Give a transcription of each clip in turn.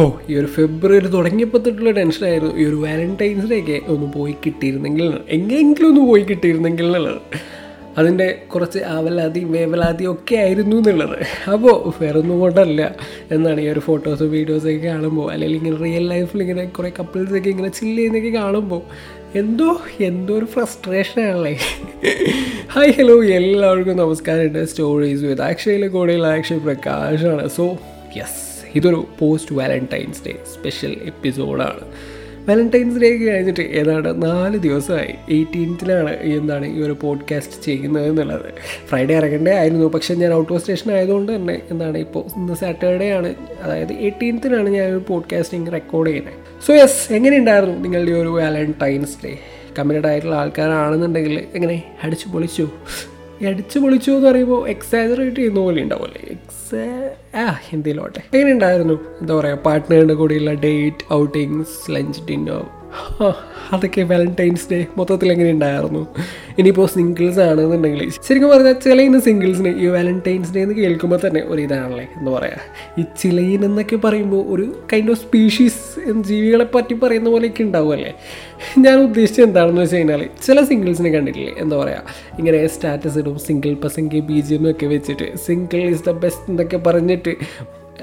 ഓ ഈ ഒരു ഫെബ്രുവരി തുടങ്ങിയപ്പോൾ തൊട്ടുള്ള ടെൻഷനായിരുന്നു. ഈ ഒരു വാലന്റൈൻസ് ഡേ ഒക്കെ ഒന്ന് പോയി കിട്ടിയിരുന്നെങ്കിൽ. എങ്ങനെയെങ്കിലും ഒന്ന് പോയി കിട്ടിയിരുന്നെങ്കിൽ എന്നുള്ളത്. അതിന്റെ കുറച്ച് ആവലാതി വേവലാതി ഒക്കെ ആയിരുന്നു എന്നുള്ളത്. അപ്പോൾ വേറെ ഒന്നും കൊണ്ടല്ല. എന്നാണ് ഈ ഒരു ഫോട്ടോസും വീഡിയോസൊക്കെ കാണുമ്പോൾ അല്ലെങ്കിൽ ഇങ്ങനെ റിയൽ ലൈഫിൽ ഇങ്ങനെ കുറേ കപ്പിൾസൊക്കെ ഇങ്ങനെ ചില്ല് ചെയ്യുന്നതൊക്കെ കാണുമ്പോൾ എന്തോ എന്തോ ഒരു ഫ്രസ്ട്രേഷനാണല്ലേ ഹായ് ഹലോ എല്ലാവർക്കും നമസ്കാരമുണ്ട് സ്റ്റോറീസ് വിത്ത് അക്ഷയിലെ കൂടെയുള്ള അക്ഷയ് പ്രകാശാണ് സോ യെസ് ഇതൊരു പോസ്റ്റ് വാലന്റൈൻസ് ഡേ സ്പെഷ്യൽ എപ്പിസോഡാണ്. വാലന്റൈൻസ് ഡേ കഴിഞ്ഞിട്ട് ഏതാണ്ട് നാല് ദിവസമായി എയ്റ്റീൻത്തിനാണ് എന്താണ് ഈ ഒരു പോഡ്കാസ്റ്റ് ചെയ്യുന്നത് എന്നുള്ളത്. ഫ്രൈഡേ ഇറങ്ങേണ്ടേ ആയിരുന്നു പക്ഷേ ഞാൻ ഔട്ട് ഓഫ് സ്റ്റേഷൻ ആയതുകൊണ്ട് തന്നെ എന്താണ് ഇപ്പോൾ ഇന്ന് സാറ്റർഡേ ആണ്. അതായത് എയ്റ്റീൻത്തിനാണ് ഞാൻ ഒരു പോഡ്കാസ്റ്റിംഗ് റെക്കോർഡ് ചെയ്യുന്നത്. സോ യെസ് എങ്ങനെയുണ്ടായിരുന്നു നിങ്ങളുടെ ഈ ഒരു വാലന്റൈൻസ് ഡേ കമ്മിറ്റഡ് ആയിട്ടുള്ള ആൾക്കാരാണെന്നുണ്ടെങ്കിൽ എങ്ങനെ അടിച്ചു പൊളിച്ചു അടിച്ചു പൊളിച്ചു എന്ന് പറയുമ്പോൾ എക്സാജറേറ്റ് ചെയ്യുന്ന പോലെ ഉണ്ടാവുമല്ലേ? എക്സാ ആ എന്തെങ്കിലും ആട്ടെ എങ്ങനെ ഉണ്ടായിരുന്നു എന്താ പറയുക പാർട്ട്ണറിന്റെ കൂടെയുള്ള ഡേറ്റ് ഔട്ടിങ്സ് ലഞ്ച് ഡിന്നർ അതൊക്കെ വാലന്റൈൻസ് ഡേ മൊത്തത്തിൽ എങ്ങനെ ഉണ്ടായിരുന്നു? ഇനിയിപ്പോൾ സിംഗിൾസ് ആണെന്നുണ്ടെങ്കിൽ ശരിക്കും പറഞ്ഞാൽ ചിലയിന് സിംഗിൾസിന് ഈ വാലന്റൈൻസ് ഡേ എന്ന് കേൾക്കുമ്പോൾ തന്നെ ഒരു ഇതാണല്ലേ എന്ന് പറയുക ഈ ചിലയിൻ എന്നൊക്കെ പറയുമ്പോൾ ഒരു കൈൻഡ് ഓഫ് സ്പീഷീസ് ജീവികളെ പറ്റി പറയുന്ന പോലെയൊക്കെ ഉണ്ടാവുമല്ലേ? ഞാൻ ഉദ്ദേശിച്ചത് എന്താണെന്ന് വെച്ച് കഴിഞ്ഞാൽ ചില സിംഗിൾസിനെ കണ്ടിട്ടില്ലേ? എന്താ പറയുക ഇങ്ങനെ സ്റ്റാറ്റസ് ഇടും സിംഗിൾ പസംഗി ബി ജി എമ്മൊക്കെ വെച്ചിട്ട് സിംഗിൾ ഈസ് ദ ബെസ്റ്റ് എന്നൊക്കെ പറഞ്ഞിട്ട്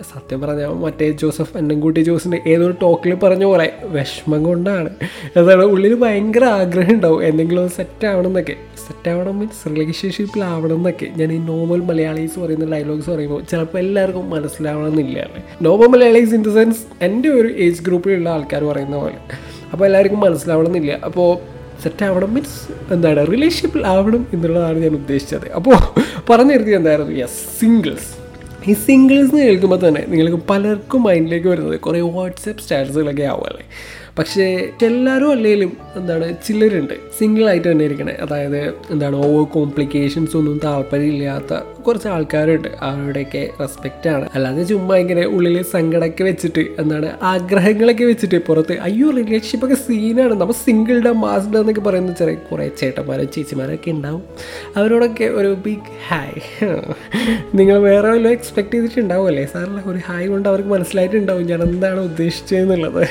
സത്യം പറഞ്ഞാൽ മറ്റേ ജോസഫ് അന്നൻകുട്ടി ജോസിന്റെ ഏതൊരു ടോക്കിൽ പറഞ്ഞ പോലെ വിഷമം കൊണ്ടാണ്. അതാണ് ഉള്ളിൽ ഭയങ്കര ആഗ്രഹം ഉണ്ടാവും. എന്തെങ്കിലും സെറ്റ് ആവണം എന്നൊക്കെ സെറ്റ് ആവണം മീൻസ് റിലേഷൻഷിപ്പിലാവണം എന്നൊക്കെ ഞാൻ ഈ നോർമൽ മലയാളീസ് പറയുന്ന ഡയലോഗ്സ് പറയുമ്പോൾ ചിലപ്പോൾ എല്ലാവർക്കും മനസ്സിലാവണം എന്നില്ല normal Malayalis in the sense എന്റെ ഒരു ഏജ് ഗ്രൂപ്പിലുള്ള ആൾക്കാർ പറയുന്ന പോലെ. അപ്പോൾ എല്ലാവർക്കും മനസ്സിലാവണം എന്നില്ല അപ്പോൾ സെറ്റ് ആവണം മീൻസ് എന്താണ്? റിലേഷൻഷിപ്പിൽ ആവണം എന്നുള്ളതാണ് ഞാൻ ഉദ്ദേശിച്ചത്. അപ്പോൾ പറഞ്ഞു നിർത്തി എന്തായിരുന്നു? യെസ് സിംഗിൾസ് ഈ സിംഗിൾസ് കേൾക്കുമ്പോൾ തന്നെ നിങ്ങൾക്ക് പലർക്കും മൈൻഡിലേക്ക് വരുന്നത് കുറേ വാട്സപ്പ് സ്റ്റാറ്റസുകളൊക്കെ ആവുമല്ലേ? പക്ഷേ എല്ലാവരും അല്ലെങ്കിലും എന്താണ് ചിലരുണ്ട് സിംഗിളായിട്ട് തന്നെ ഇരിക്കണേ. അതായത് എന്താണ് ഓവർ കോംപ്ലിക്കേഷൻസ് ഒന്നും താല്പര്യമില്ലാത്ത കുറച്ച് ആൾക്കാരുണ്ട്. അവരുടെയൊക്കെ റെസ്പെക്റ്റ് ആണ്. അല്ലാതെ ചുമ്മാ ഇങ്ങനെ ഉള്ളിൽ സങ്കടമൊക്കെ വെച്ചിട്ട് എന്താണ് ആഗ്രഹങ്ങളൊക്കെ വെച്ചിട്ട് പുറത്ത് അയ്യോ റിലേഷൻഷിപ്പ് ഒക്കെ സീനാണ് നമ്മൾ സിംഗിൾഡ മാസ്ഡ് എന്നൊക്കെ പറയുന്ന ചെറിയ കുറേ ചേട്ടന്മാരും ചേച്ചിമാരൊക്കെ ഉണ്ടാവും. അവരോടൊക്കെ ഒരു ബിഗ് ഹായ് നിങ്ങൾ വേറെ വല്ലതും എക്സ്പെക്ട് ചെയ്തിട്ടുണ്ടാവും അല്ലേ സാറിന് ഒരു ഹായ് കൊണ്ട് അവർക്ക് മനസ്സിലായിട്ടുണ്ടാവും ഞാൻ എന്താണ് ഉദ്ദേശിച്ചതെന്നുള്ളത്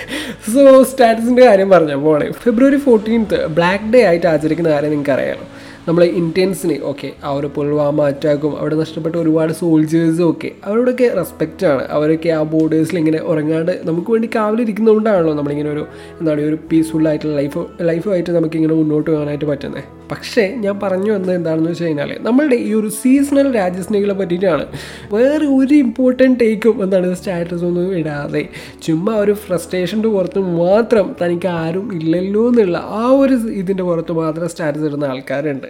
സോ സ്റ്റാറ്റസിന്റെ കാര്യം പറഞ്ഞപ്പോൾ ഫെബ്രുവരി ഫോർട്ടീൻത്ത് ബ്ലാക്ക് ഡേ ആയിട്ട് ആചരിക്കുന്ന കാര്യം നിങ്ങൾക്ക് അറിയാമല്ലോ നമ്മൾ ഇന്ത്യൻസിന് ഓക്കെ ആ ഒരു പുൽവാമ അറ്റാക്കും അവിടെ നഷ്ടപ്പെട്ട ഒരുപാട് സോൾജേഴ്സും ഒക്കെ അവരോടൊക്കെ റെസ്പെക്റ്റ് ആണ്. അവരൊക്കെ ആ ബോർഡേഴ്സിൽ ഇങ്ങനെ ഉറങ്ങാണ്ട് നമുക്ക് വേണ്ടി കാവലിരിക്കുന്നതുകൊണ്ടാണല്ലോ നമ്മളിങ്ങനെ ഒരു എന്താണ് ഒരു പീസ്ഫുള്ളായിട്ടുള്ള ലൈഫ് ലൈഫുമായിട്ട് നമുക്കിങ്ങനെ മുന്നോട്ട് പോകാനായിട്ട് പറ്റുന്നത് പക്ഷേ ഞാൻ പറഞ്ഞു വന്നത് എന്താണെന്ന് വെച്ച് കഴിഞ്ഞാൽ നമ്മളുടെ ഈ ഒരു സീസണൽ രാജ്യസ്നേഹികളെ പറ്റിയിട്ടാണ്. വേറെ ഒരു ഇമ്പോർട്ടന്റ് ടേക്കും എന്താണ് സ്റ്റാറ്റസ് ഒന്നും ഇടാതെ ചുമ്മാ ഒരു ഫ്രസ്ട്രേഷന്റെ പുറത്ത് മാത്രം തനിക്ക് ആരും ഇല്ലല്ലോ എന്നുള്ള ആ ഒരു ഇതിന്റെ പുറത്ത് മാത്രം സ്റ്റാറ്റസ് ഇടുന്ന ആൾക്കാരുണ്ട്.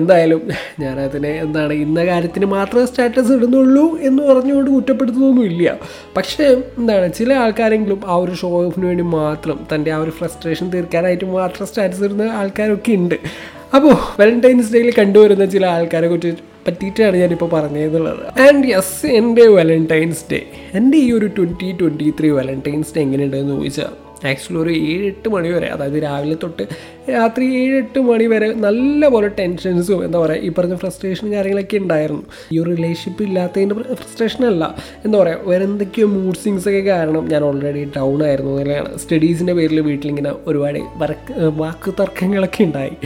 എന്തായാലും ഞാനതിനെ എന്താണ് ഇന്ന കാര്യത്തിന് മാത്രമേ സ്റ്റാറ്റസ് ഇടുന്നുള്ളൂ എന്ന് പറഞ്ഞുകൊണ്ട് കുറ്റപ്പെടുത്തുന്നൊന്നുമില്ല പക്ഷേ എന്താണ് ചില ആൾക്കാരെങ്കിലും ആ ഒരു ഷോ ഓഫിന് വേണ്ടി മാത്രം തന്റെ ആ ഒരു ഫ്രസ്ട്രേഷൻ തീർക്കാനായിട്ട് മാത്രം സ്റ്റാറ്റസ് ഇടുന്ന ആൾക്കാരൊക്കെ ഉണ്ട്. അപ്പോൾ വാലന്റൈൻസ് ഡേയിൽ കണ്ടുവരുന്ന ചില ആൾക്കാരെ കുറിച്ച് പറ്റിയിട്ടാണ് ഞാനിപ്പോൾ പറഞ്ഞതെന്നുള്ളത് ആൻഡ് യെസ് എന്റെ വാലന്റൈൻസ് ഡേ എന്റെ ഈ ഒരു twenty twenty three Valentine's Day എങ്ങനെയുണ്ടെന്ന് ചോദിച്ചാൽ ആക്ച്വലി ഒരു ഏഴ് എട്ട് മണി വരെ അതായത് രാവിലെ തൊട്ട് രാത്രി ഏഴ് എട്ട് മണി വരെ നല്ല പോലെ ടെൻഷൻസും എന്താ പറയുക ഈ പറഞ്ഞ ഫ്രസ്ട്രേഷനും കാര്യങ്ങളൊക്കെ ഉണ്ടായിരുന്നു. ഈ ഒരു റിലേഷൻഷിപ്പ് ഇല്ലാത്തതിന്റെ ഫ്രസ്ട്രേഷൻ അല്ല. എന്താ പറയുക വേറെ എന്തൊക്കെയോ മൂഡ് സിങ്സ് ഒക്കെ കാരണം ഞാൻ ഓൾറെഡി ഡൗൺ ആയിരുന്നു എന്നുള്ളതാണ്. സ്റ്റഡീസിന്റെ പേരിൽ വീട്ടിലിങ്ങനെ ഒരുപാട് വർക്ക് വാക്ക് തർക്കങ്ങളൊക്കെ ഉണ്ടായി.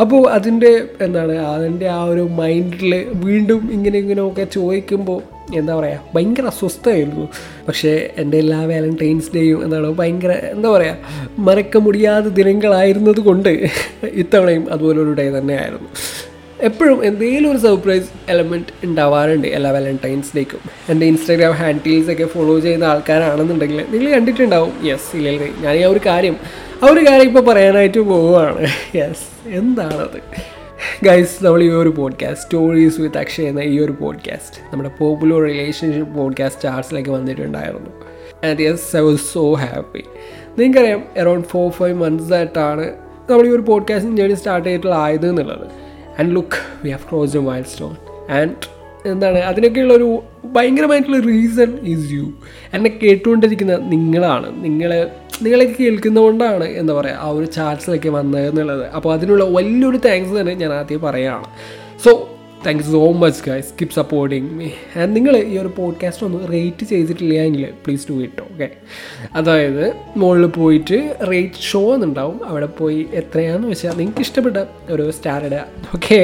അപ്പോൾ അതിന്റെ എന്താണ് അതിന്റെ ആ ഒരു മൈൻഡിൽ വീണ്ടും ഇങ്ങനെ ഇങ്ങനെയൊക്കെ ചോദിക്കുമ്പോൾ എന്താ പറയുക ഭയങ്കര അസ്വസ്ഥമായിരുന്നു പക്ഷേ എന്റെ എല്ലാ വാലന്റൈൻസ് ഡേയും എന്താണ് ഭയങ്കര എന്താ പറയുക മറക്ക മുടിയാത്ത ദിനങ്ങളായിരുന്നത് കൊണ്ട് ഇത്തവണയും അതുപോലൊരു ഡേ തന്നെയായിരുന്നു. എപ്പോഴും എന്തെങ്കിലും ഒരു സർപ്രൈസ് എലമെന്റ് ഉണ്ടാവാറുണ്ട് എല്ലാ വാലന്റൈൻസ് ഡേക്കും എന്റെ ഇൻസ്റ്റാഗ്രാം ഹാൻഡിൽസ് ഒക്കെ ഫോളോ ചെയ്യുന്ന ആൾക്കാരാണെന്നുണ്ടെങ്കിൽ നിങ്ങൾ കണ്ടിട്ടുണ്ടാവും യെസ് ഇല്ലെങ്കിൽ ഞാൻ ഈ ഒരു കാര്യം ആ ഒരു കാര്യം ഇപ്പോൾ പറയാനായിട്ട് പോവുകയാണ്. യെസ് എന്താണത്? ഗൈസ് നമ്മൾ ഈ ഒരു പോഡ്കാസ്റ്റ് സ്റ്റോറീസ് വിത്ത് അക്ഷയ് എന്ന ഈ ഒരു പോഡ്കാസ്റ്റ് നമ്മുടെ പോപ്പുലർ റിലേഷൻഷിപ്പ് പോഡ്കാസ്റ്റ് ചാർട്സിലേക്ക് വന്നിട്ടുണ്ടായിരുന്നു. And yes I was so happy നിങ്ങൾക്കറിയാം അറൗണ്ട് ഫോർ ഫൈവ് മന്ത്സ് ആയിട്ടാണ് നമ്മൾ ഈ ഒരു പോഡ്കാസ്റ്റിംഗ് ജേണി സ്റ്റാർട്ട് ചെയ്തിട്ടുള്ള ആയത് എന്നുള്ളത്. And look we have cross a milestone and എന്താണ് അതിനൊക്കെയുള്ള ഒരു ഭയങ്കരമായിട്ടുള്ള റീസൺ ഈസ് യു എന്നെ കേട്ടുകൊണ്ടിരിക്കുന്ന നിങ്ങളാണ്. നിങ്ങൾ നിങ്ങളൊക്കെ കേൾക്കുന്നതുകൊണ്ടാണ് എന്താ പറയുക ആ ഒരു ചാൻസിലൊക്കെ വന്നത് എന്നുള്ളത്. അപ്പോൾ അതിനുള്ള വലിയൊരു താങ്ക്സ് തന്നെ ഞാൻ ആദ്യം പറയുകയാണ് so thank you so much guys keep supporting me and നിങ്ങൾ ഈ ഒരു പോഡ്കാസ്റ്റ് ഒന്ന് റേറ്റ് ചെയ്തിട്ടില്ല എങ്കിൽ പ്ലീസ് ടു ഇറ്റ് ഓക്കെ അതായത് മുകളിൽ പോയിട്ട് റേറ്റ് ഷോ എന്നുണ്ടാവും. അവിടെ പോയി എത്രയാണെന്ന് വെച്ചാൽ നിങ്ങൾക്ക് ഇഷ്ടപ്പെട്ട ഒരു സ്റ്റാർ ഇടുക ഓക്കെ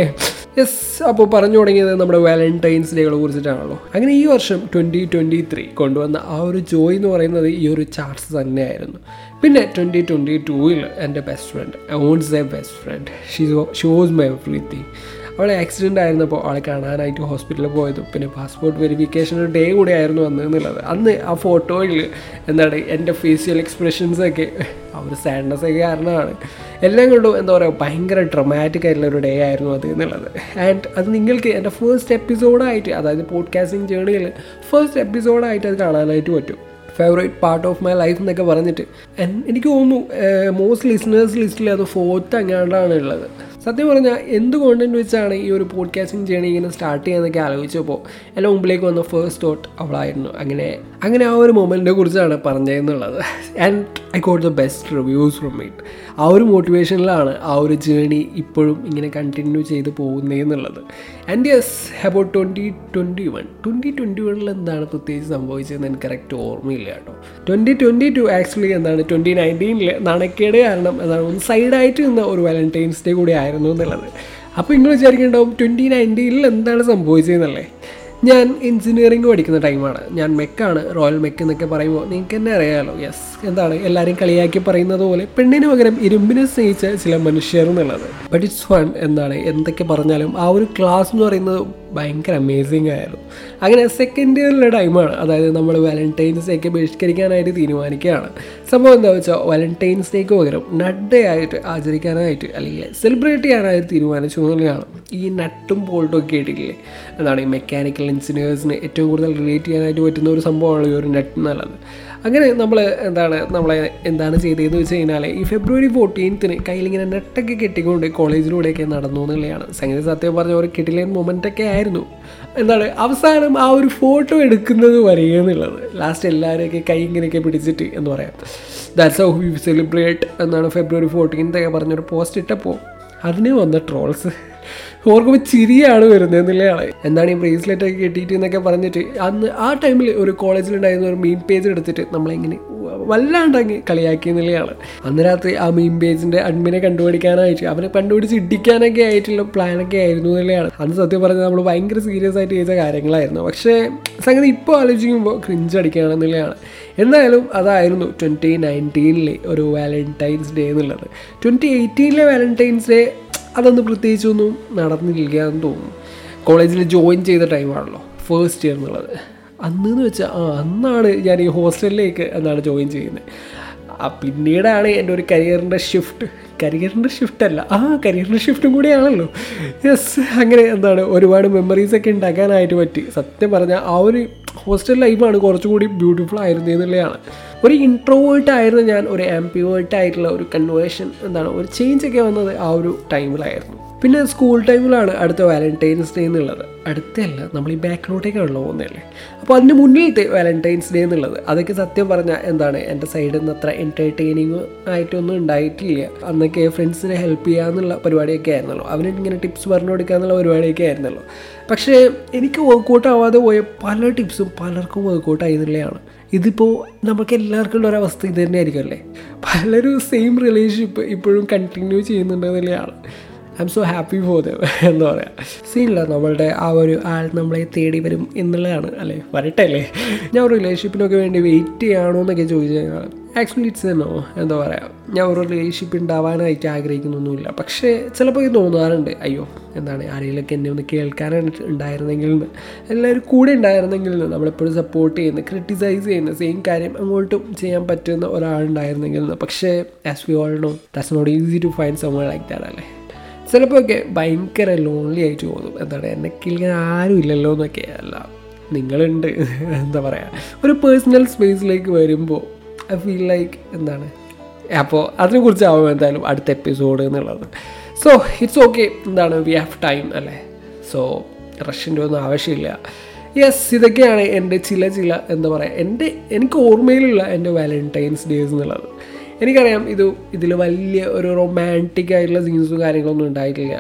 യെസ് അപ്പോൾ പറഞ്ഞു തുടങ്ങിയത് നമ്മുടെ വാലന്റൈൻസ് ഡേകളെ കുറിച്ചിട്ടാണല്ലോ. അങ്ങനെ ഈ വർഷം ട്വന്റി ട്വന്റി ത്രീ കൊണ്ടുവന്ന ആ ഒരു ജോയ് എന്ന് പറയുന്നത് ഈ ഒരു ചാർട്സ് തന്നെയായിരുന്നു. പിന്നെ ട്വന്റി ട്വന്റി ടൂവിൽ എന്റെ best friend won't a best friend she shows my everything അവളെ ആക്സിഡന്റ് ആയിരുന്നപ്പോൾ അവളെ കാണാനായിട്ട് ഹോസ്പിറ്റലിൽ പോയത്. പിന്നെ പാസ്പോർട്ട് വെരിഫിക്കേഷൻ ഡേ കൂടെ ആയിരുന്നു അന്ന് എന്നുള്ളത്. അന്ന് ആ ഫോട്ടോയിൽ എന്താണ് എന്റെ ഫേഷ്യൽ എക്സ്പ്രഷൻസൊക്കെ ആ ഒരു സാഡ്നെസ് ഒക്കെ കാരണമാണ്. എല്ലാം കൊണ്ടും എന്താ പറയുക ഭയങ്കര ഡ്രമാറ്റിക് ആയിട്ടുള്ള ഒരു ഡേ ആയിരുന്നു അത് എന്നുള്ളത്. ആൻഡ് അത് നിങ്ങൾക്ക് എന്റെ ഫസ്റ്റ് എപ്പിസോഡായിട്ട് അതായത് പോഡ്കാസ്റ്റിംഗ് ജേണിയിൽ ഫസ്റ്റ് എപ്പിസോഡായിട്ട് അത് കാണാനായിട്ട് പറ്റും. Favourite part of my life എന്നൊക്കെ പറഞ്ഞിട്ട്. എനിക്ക് തോന്നുന്നു മോസ്റ്റ് ലിസണേഴ്സ് ലിസ്റ്റിൽ അത് ഫോർത്ത് അങ്ങാണ്ടാണ് ഉള്ളത്. സത്യം പറഞ്ഞാൽ എന്ത് കോണ്ടന്റ് വെച്ചാണ് ഈ ഒരു പോഡ്കാസ്റ്റിംഗ് ജേണി ഇങ്ങനെ സ്റ്റാർട്ട് ചെയ്യാന്നൊക്കെ ആലോചിച്ചപ്പോൾ എന്റെ മുമ്പിലേക്ക് വന്ന ഫസ്റ്റ് തോട്ട് അവളായിരുന്നു. അങ്ങനെ അങ്ങനെ ആ ഒരു മൊമെന്റിനെ കുറിച്ചാണ് പറഞ്ഞതെന്നുള്ളത് and I got the best reviews from it ആ ഒരു മോട്ടിവേഷനിലാണ് ആ ഒരു ജേണി ഇപ്പോഴും ഇങ്ങനെ കണ്ടിന്യൂ ചെയ്ത് പോകുന്നതെന്നുള്ളത് and yes about twenty twenty one twenty twenty വണ്ണിൽ എന്താണ് പ്രത്യേകിച്ച് സംഭവിച്ചതെന്ന് എനിക്ക് കറക്റ്റ് ഓർമ്മയില്ല കേട്ടോ. ട്വന്റി ട്വന്റി ടു ആക്ച്വലി എന്താണ് ട്വന്റി നയന്റീനിൽ നാണക്കേട് കാരണം എന്താണ് ഒന്ന് സൈഡായിട്ട് നിന്ന ഒരു വാലന്റൈൻസ് ഡേ കൂടി ആയിരുന്നു എന്നുള്ളത്. അപ്പോൾ നിങ്ങൾ വിചാരിക്കേണ്ടാവും ട്വന്റി നയന്റീനിൽ എന്താണ് സംഭവിച്ചതെന്നല്ലേ? ഞാൻ എഞ്ചിനീയറിംഗ് പഠിക്കുന്ന ടൈമാണ് ഞാൻ മെക്കാണ് റോയൽ മെക്ക് എന്നൊക്കെ പറയുമ്പോൾ നിങ്ങൾക്ക് എന്നെ അറിയാമല്ലോ യെസ് എന്താണ്? എല്ലാവരും കളിയാക്കി പറയുന്നത് പോലെ പെണ്ണിന് പകരം ഇരുമ്പിനെ സ്നേഹിച്ച ചില മനുഷ്യർ എന്നുള്ളത്. ബട്ട് ഇറ്റ്സ് ഫൺ എന്താണ്? എന്തൊക്കെ പറഞ്ഞാലും ആ ഒരു ക്ലാസ് എന്ന് പറയുന്നത് ഭയങ്കര അമേസിങ് ആയിരുന്നു. അങ്ങനെ സെക്കൻഡ് ഇയറിലെ ടൈമാണ് അതായത് നമ്മൾ വാലന്റൈൻസ് ഡേക്ക് ബഹിഷ്കരിക്കാനായിട്ട് തീരുമാനിക്കുകയാണ്. സംഭവം എന്താ വെച്ചാൽ വാലന്റൈൻസ് ഡേക്ക് പകരം നട്ട് ഡേ ആയിട്ട് ആചരിക്കാനായിട്ട് അല്ലെങ്കിൽ സെലിബ്രേറ്റ് ചെയ്യാനായിട്ട് തീരുമാനിച്ചു എന്നുള്ളതാണ്. ഈ നട്ടും ബോൾട്ടും ഒക്കെ ആയിട്ടില്ലേ? എന്താണ് ഈ മെക്കാനിക്കൽ എഞ്ചിനീയേഴ്സിന് ഏറ്റവും കൂടുതൽ റിലേറ്റ് ചെയ്യാനായിട്ട് പറ്റുന്ന ഒരു സംഭവമാണ് ഈ ഒരു നട്ട് എന്നുള്ളത്. അങ്ങനെ നമ്മൾ എന്താണ് നമ്മളെ എന്താണ് ചെയ്തതെന്ന് വെച്ച് കഴിഞ്ഞാൽ ഈ ഫെബ്രുവരി ഫോർട്ടീൻത്തിന് കയ്യിലിങ്ങനെ നെട്ടൊക്കെ കെട്ടിക്കൊണ്ട് കോളേജിലൂടെയൊക്കെ നടന്നു എന്നുള്ളതാണ്. സംഗതി സത്യം പറഞ്ഞ ഒരു കിടിലൻ മൊമെന്റ് ഒക്കെ ആയിരുന്നു. എന്താണ് അവസാനം ആ ഒരു ഫോട്ടോ എടുക്കുന്നത് വരെ എന്നുള്ളത്. ലാസ്റ്റ് എല്ലാവരെയൊക്കെ കൈ ഇങ്ങനെയൊക്കെ പിടിച്ചിട്ട് എന്ന് പറയാം. ദാറ്റ്സ് ഹൗ വി സെലിബ്രേറ്റ് എന്നാണ് ഫെബ്രുവരി ഫോർട്ടീൻത്തൊക്കെ പറഞ്ഞൊരു പോസ്റ്റ് ഇട്ടപ്പോൾ അതിന് വന്ന ട്രോൾസ് ഓർക്കുമ്പോൾ ചിരിയാണ് വരുന്നത് എന്നുള്ളതാണ്. എന്താണ് ഈ ബ്രേസ്ലെറ്റ് ഒക്കെ കെട്ടിയിട്ട് എന്നൊക്കെ പറഞ്ഞിട്ട് അന്ന് ആ ടൈമിൽ ഒരു കോളേജിലുണ്ടായിരുന്ന ഒരു മീൻ പേജ് എടുത്തിട്ട് നമ്മളെങ്ങനെ വല്ലാണ്ടങ്ങ് കളിയാക്കി എന്നുള്ളതാണ്. അന്ന് രാത്രി ആ മീൻ പേജിന്റെ അഡ്മിനെ കണ്ടുപിടിക്കാനായിട്ട് അവനെ കണ്ടുപിടിച്ച് ഇടിക്കാനൊക്കെ ആയിട്ടുള്ള പ്ലാനൊക്കെ ആയിരുന്നു എന്നുള്ളതാണ്. അന്ന് സത്യം പറഞ്ഞാൽ നമ്മൾ ഭയങ്കര സീരിയസ് ആയിട്ട് ചെയ്ത കാര്യങ്ങളായിരുന്നു. പക്ഷേ സംഗതി ഇപ്പോൾ ആലോചിക്കുമ്പോൾ ക്രിഞ്ച് അടിക്കുകയാണെന്നുള്ളതാണ് എന്തായാലും അതായിരുന്നു ട്വന്റി നയന്റീനിലെ ഒരു വാലന്റൈൻസ് ഡേ എന്നുള്ളത്. ട്വന്റി എയ്റ്റീനിലെ വാലന്റൈൻസ് ഡേ അതൊന്നും പ്രത്യേകിച്ചൊന്നും നടന്നില്ല എന്ന് തോന്നുന്നു. കോളേജിൽ ജോയിൻ ചെയ്ത ടൈമാണല്ലോ ഫേസ്റ്റ് ഇയർ എന്നുള്ളത്. അന്ന് എന്ന് വെച്ചാൽ ആ അന്നാണ് ഞാൻ ഈ ഹോസ്റ്റലിലേക്ക് എന്നാണ് ജോയിൻ ചെയ്യുന്നത്. പിന്നീടാണ് എന്റെ ഒരു കരിയറിന്റെ ഷിഫ്റ്റ് കരിയറിന്റെ ഷിഫ്റ്റ് അല്ല. ആ കരിയറിന്റെ ഷിഫ്റ്റും കൂടിയാണല്ലോ. യെസ് അങ്ങനെ എന്താണ് ഒരുപാട് മെമ്മറീസൊക്കെ ഉണ്ടാക്കാനായിട്ട് പറ്റി. സത്യം പറഞ്ഞാൽ ആ ഒരു ഹോസ്റ്റൽ ലൈഫാണ് കുറച്ചുകൂടി ബ്യൂട്ടിഫുൾ ആയിരുന്നു എന്നുള്ളതാണ്. ഒരു ഇൻട്രോവേർട്ട് ആയിരുന്നു ഞാൻ ഒരു ആംപിവേർട്ട് ആയിട്ടുള്ള ഒരു കൺവേർഷൻ എന്താണ് ഒരു ചേഞ്ച് വന്നത് ആ ഒരു ടൈമിലായിരുന്നു പിന്നെ സ്കൂൾ ടൈമിലാണ് അടുത്ത വാലന്റൈൻസ് ഡേ എന്നുള്ളത്. അടുത്തല്ല നമ്മൾ ഈ ബാക്കിലോട്ടേക്കാണല്ലോ പോകുന്നതല്ലേ? അപ്പോൾ അതിന് മുന്നിലത്തെ വാലന്റൈൻസ് ഡേ എന്നുള്ളത്. അതൊക്കെ സത്യം പറഞ്ഞാൽ എന്താണ് എന്റെ സൈഡിൽ നിന്ന് അത്ര എന്റർടൈനിങ് ആയിട്ടൊന്നും ഉണ്ടായിട്ടില്ല. അന്നൊക്കെ ഫ്രണ്ട്സിനെ ഹെൽപ്പ് ചെയ്യാന്നുള്ള പരിപാടിയൊക്കെ ആയിരുന്നല്ലോ. അവനിട്ട് ഇങ്ങനെ ടിപ്സ് പറഞ്ഞു കൊടുക്കുക എന്നുള്ള പരിപാടിയൊക്കെ ആയിരുന്നല്ലോ. പക്ഷേ എനിക്ക് വർക്കൗട്ട് ആവാതെ പോയ പല ടിപ്സും പലർക്കും വർക്കൗട്ട് ആയിരുന്നില്ലയാണ്. ഇതിപ്പോൾ നമുക്ക് എല്ലാവർക്കും ഉള്ള ഒരവസ്ഥ ഇത് തന്നെയായിരിക്കും അല്ലേ? പലരും സെയിം റിലേഷൻഷിപ്പ് ഇപ്പോഴും continue ചെയ്യുന്നുണ്ടെന്നുള്ളതാണ് I'm so happy for them എന്ന് പറയാം. സീനില്ല നമ്മളുടെ ആ ഒരു ആൾ നമ്മളെ തേടി വരും എന്നുള്ളതാണ് അല്ലേ? വരട്ടെ അല്ലേ ഞാൻ ഒരു റിലേഷൻഷിപ്പിനൊക്കെ വേണ്ടി വെയിറ്റ് ചെയ്യണോ എന്നൊക്കെ ചോദിച്ചു കഴിഞ്ഞാൽ ആക്ച്വലി ഇറ്റ്സ് എന്നോ എന്താ പറയുക ഞാൻ ഒരു റിലേഷൻഷിപ്പ് ഉണ്ടാവാനായിട്ട് ആഗ്രഹിക്കുന്നൊന്നുമില്ല. പക്ഷേ ചിലപ്പോൾ ഇത് തോന്നാറുണ്ട്. അയ്യോ എന്താണ് ആരെങ്കിലുമൊക്കെ എന്നെ ഒന്ന് കേൾക്കാനായിട്ട് ഉണ്ടായിരുന്നെങ്കിൽ എന്ന് എല്ലാവരും കൂടെ ഉണ്ടായിരുന്നെങ്കിൽ എന്ന് നമ്മളെപ്പോഴും സപ്പോർട്ട് ചെയ്യുന്ന ക്രിട്ടിസൈസ് ചെയ്യുന്ന സെയിം കാര്യം അങ്ങോട്ടും ചെയ്യാൻ പറ്റുന്ന ഒരാളുണ്ടായിരുന്നെങ്കിൽ എന്ന് പക്ഷേ as we all know that's not easy to find someone like that അല്ലേ? ചിലപ്പോൾ ഒക്കെ ഭയങ്കര ലോൺലി ആയിട്ട് തോന്നും. എന്താണ് എന്നെ കിളിക്കാൻ ആരും ഇല്ലല്ലോ എന്നൊക്കെ. അല്ല നിങ്ങളുണ്ട് എന്താ പറയുക ഒരു പേഴ്സണൽ സ്പേസിലേക്ക് വരുമ്പോൾ ഐ ഫീൽ ലൈക്ക് എന്താണ് അപ്പോൾ അതിനെക്കുറിച്ചാവും എന്തായാലും അടുത്ത എപ്പിസോഡ് എന്നുള്ളത്. സോ ഇറ്റ്സ് ഓക്കെ എന്താണ് വി ഹാവ് ടൈം അല്ലേ? സോ റഷ്യന്റെ ഒന്നും ആവശ്യമില്ല. യെസ് ഇതൊക്കെയാണ് എന്റെ ചില ചില എന്താ പറയുക എന്റെ എനിക്ക് ഓർമ്മയിലുള്ള എന്റെ വാലന്റൈൻസ് ഡേയ്സ് എന്നുള്ളത്. എനിക്കറിയാം ഇത് ഇതിൽ വലിയ ഒരു റൊമാന്റിക് ആയിട്ടുള്ള സീൻസും കാര്യങ്ങളൊന്നും ഉണ്ടായിട്ടില്ല.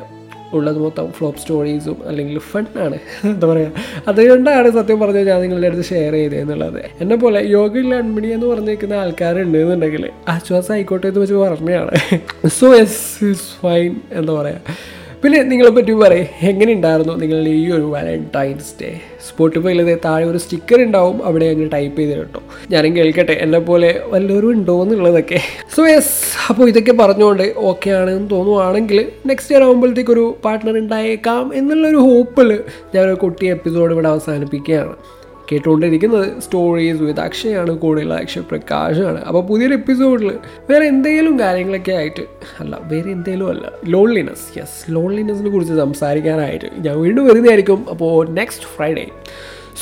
ഉള്ളത് മൊത്തം ഫ്ലോപ്പ് സ്റ്റോറീസും അല്ലെങ്കിൽ ഫണ്ണാണ് എന്താ പറയുക അതുകൊണ്ടാണ് സത്യം പറഞ്ഞാൽ ഞാൻ നിങ്ങളുടെ അടുത്ത് ഷെയർ ചെയ്തതെന്നുള്ളത് എന്നെ പോലെ യോഗയിൽ അൺമണി എന്ന് പറഞ്ഞിരിക്കുന്ന ആൾക്കാരുണ്ട് എന്നുണ്ടെങ്കിൽ ആശ്വാസം ആയിക്കോട്ടെ എന്ന് വെച്ച് പറഞ്ഞതാണ്. സോ എസ് ഇസ് ഫൈൻ എന്താ പറയുക പിന്നെ നിങ്ങളെ പറ്റി പറയും എങ്ങനെ ഉണ്ടായിരുന്നു നിങ്ങളുടെ ഈ ഒരു വാലന്റൈൻസ് ഡേ സ്പോട്ടിഫൈയിൽ താഴെ ഒരു സ്റ്റിക്കർ ഉണ്ടാവും അവിടെ അങ്ങ് ടൈപ്പ് ചെയ്ത് കേട്ടോ ഞാനും കേൾക്കട്ടെ എന്നെ പോലെ വല്ലവരും ഉണ്ടോ എന്നുള്ളതൊക്കെ. സോ യെസ് അപ്പോൾ ഇതൊക്കെ പറഞ്ഞുകൊണ്ട് ഓക്കെ ആണെന്ന് തോന്നുവാണെങ്കിൽ നെക്സ്റ്റ് ഇയർ ആകുമ്പോഴത്തേക്ക് ഒരു പാർട്ട്ണർ ഉണ്ടായേക്കാം എന്നുള്ളൊരു ഹോപ്പിൽ ഞാനൊരു കുട്ടി എപ്പിസോഡ് ഇവിടെ അവസാനിപ്പിക്കുകയാണ്. കേട്ടുകൊണ്ടിരിക്കുന്നത് സ്റ്റോറീസ് വിത്ത് അക്ഷയാണ് കൂടെയുള്ള അക്ഷയ പ്രകാശാണ്. അപ്പോൾ പുതിയൊരു എപ്പിസോഡിൽ വേറെ എന്തെങ്കിലും കാര്യങ്ങളൊക്കെ ആയിട്ട് അല്ല വേറെ എന്തെങ്കിലും അല്ല ലോൺലിനെസ് യെസ് ലോൺലിനെസ്സിനെ കുറിച്ച് സംസാരിക്കാനായിട്ട് ഞാൻ വീണ്ടും വരുന്നതായിരിക്കും. അപ്പോൾ next Friday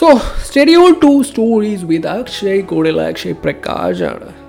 so studio to stories with Akshay കൂടെയുള്ള അക്ഷയ് പ്രകാശാണ്.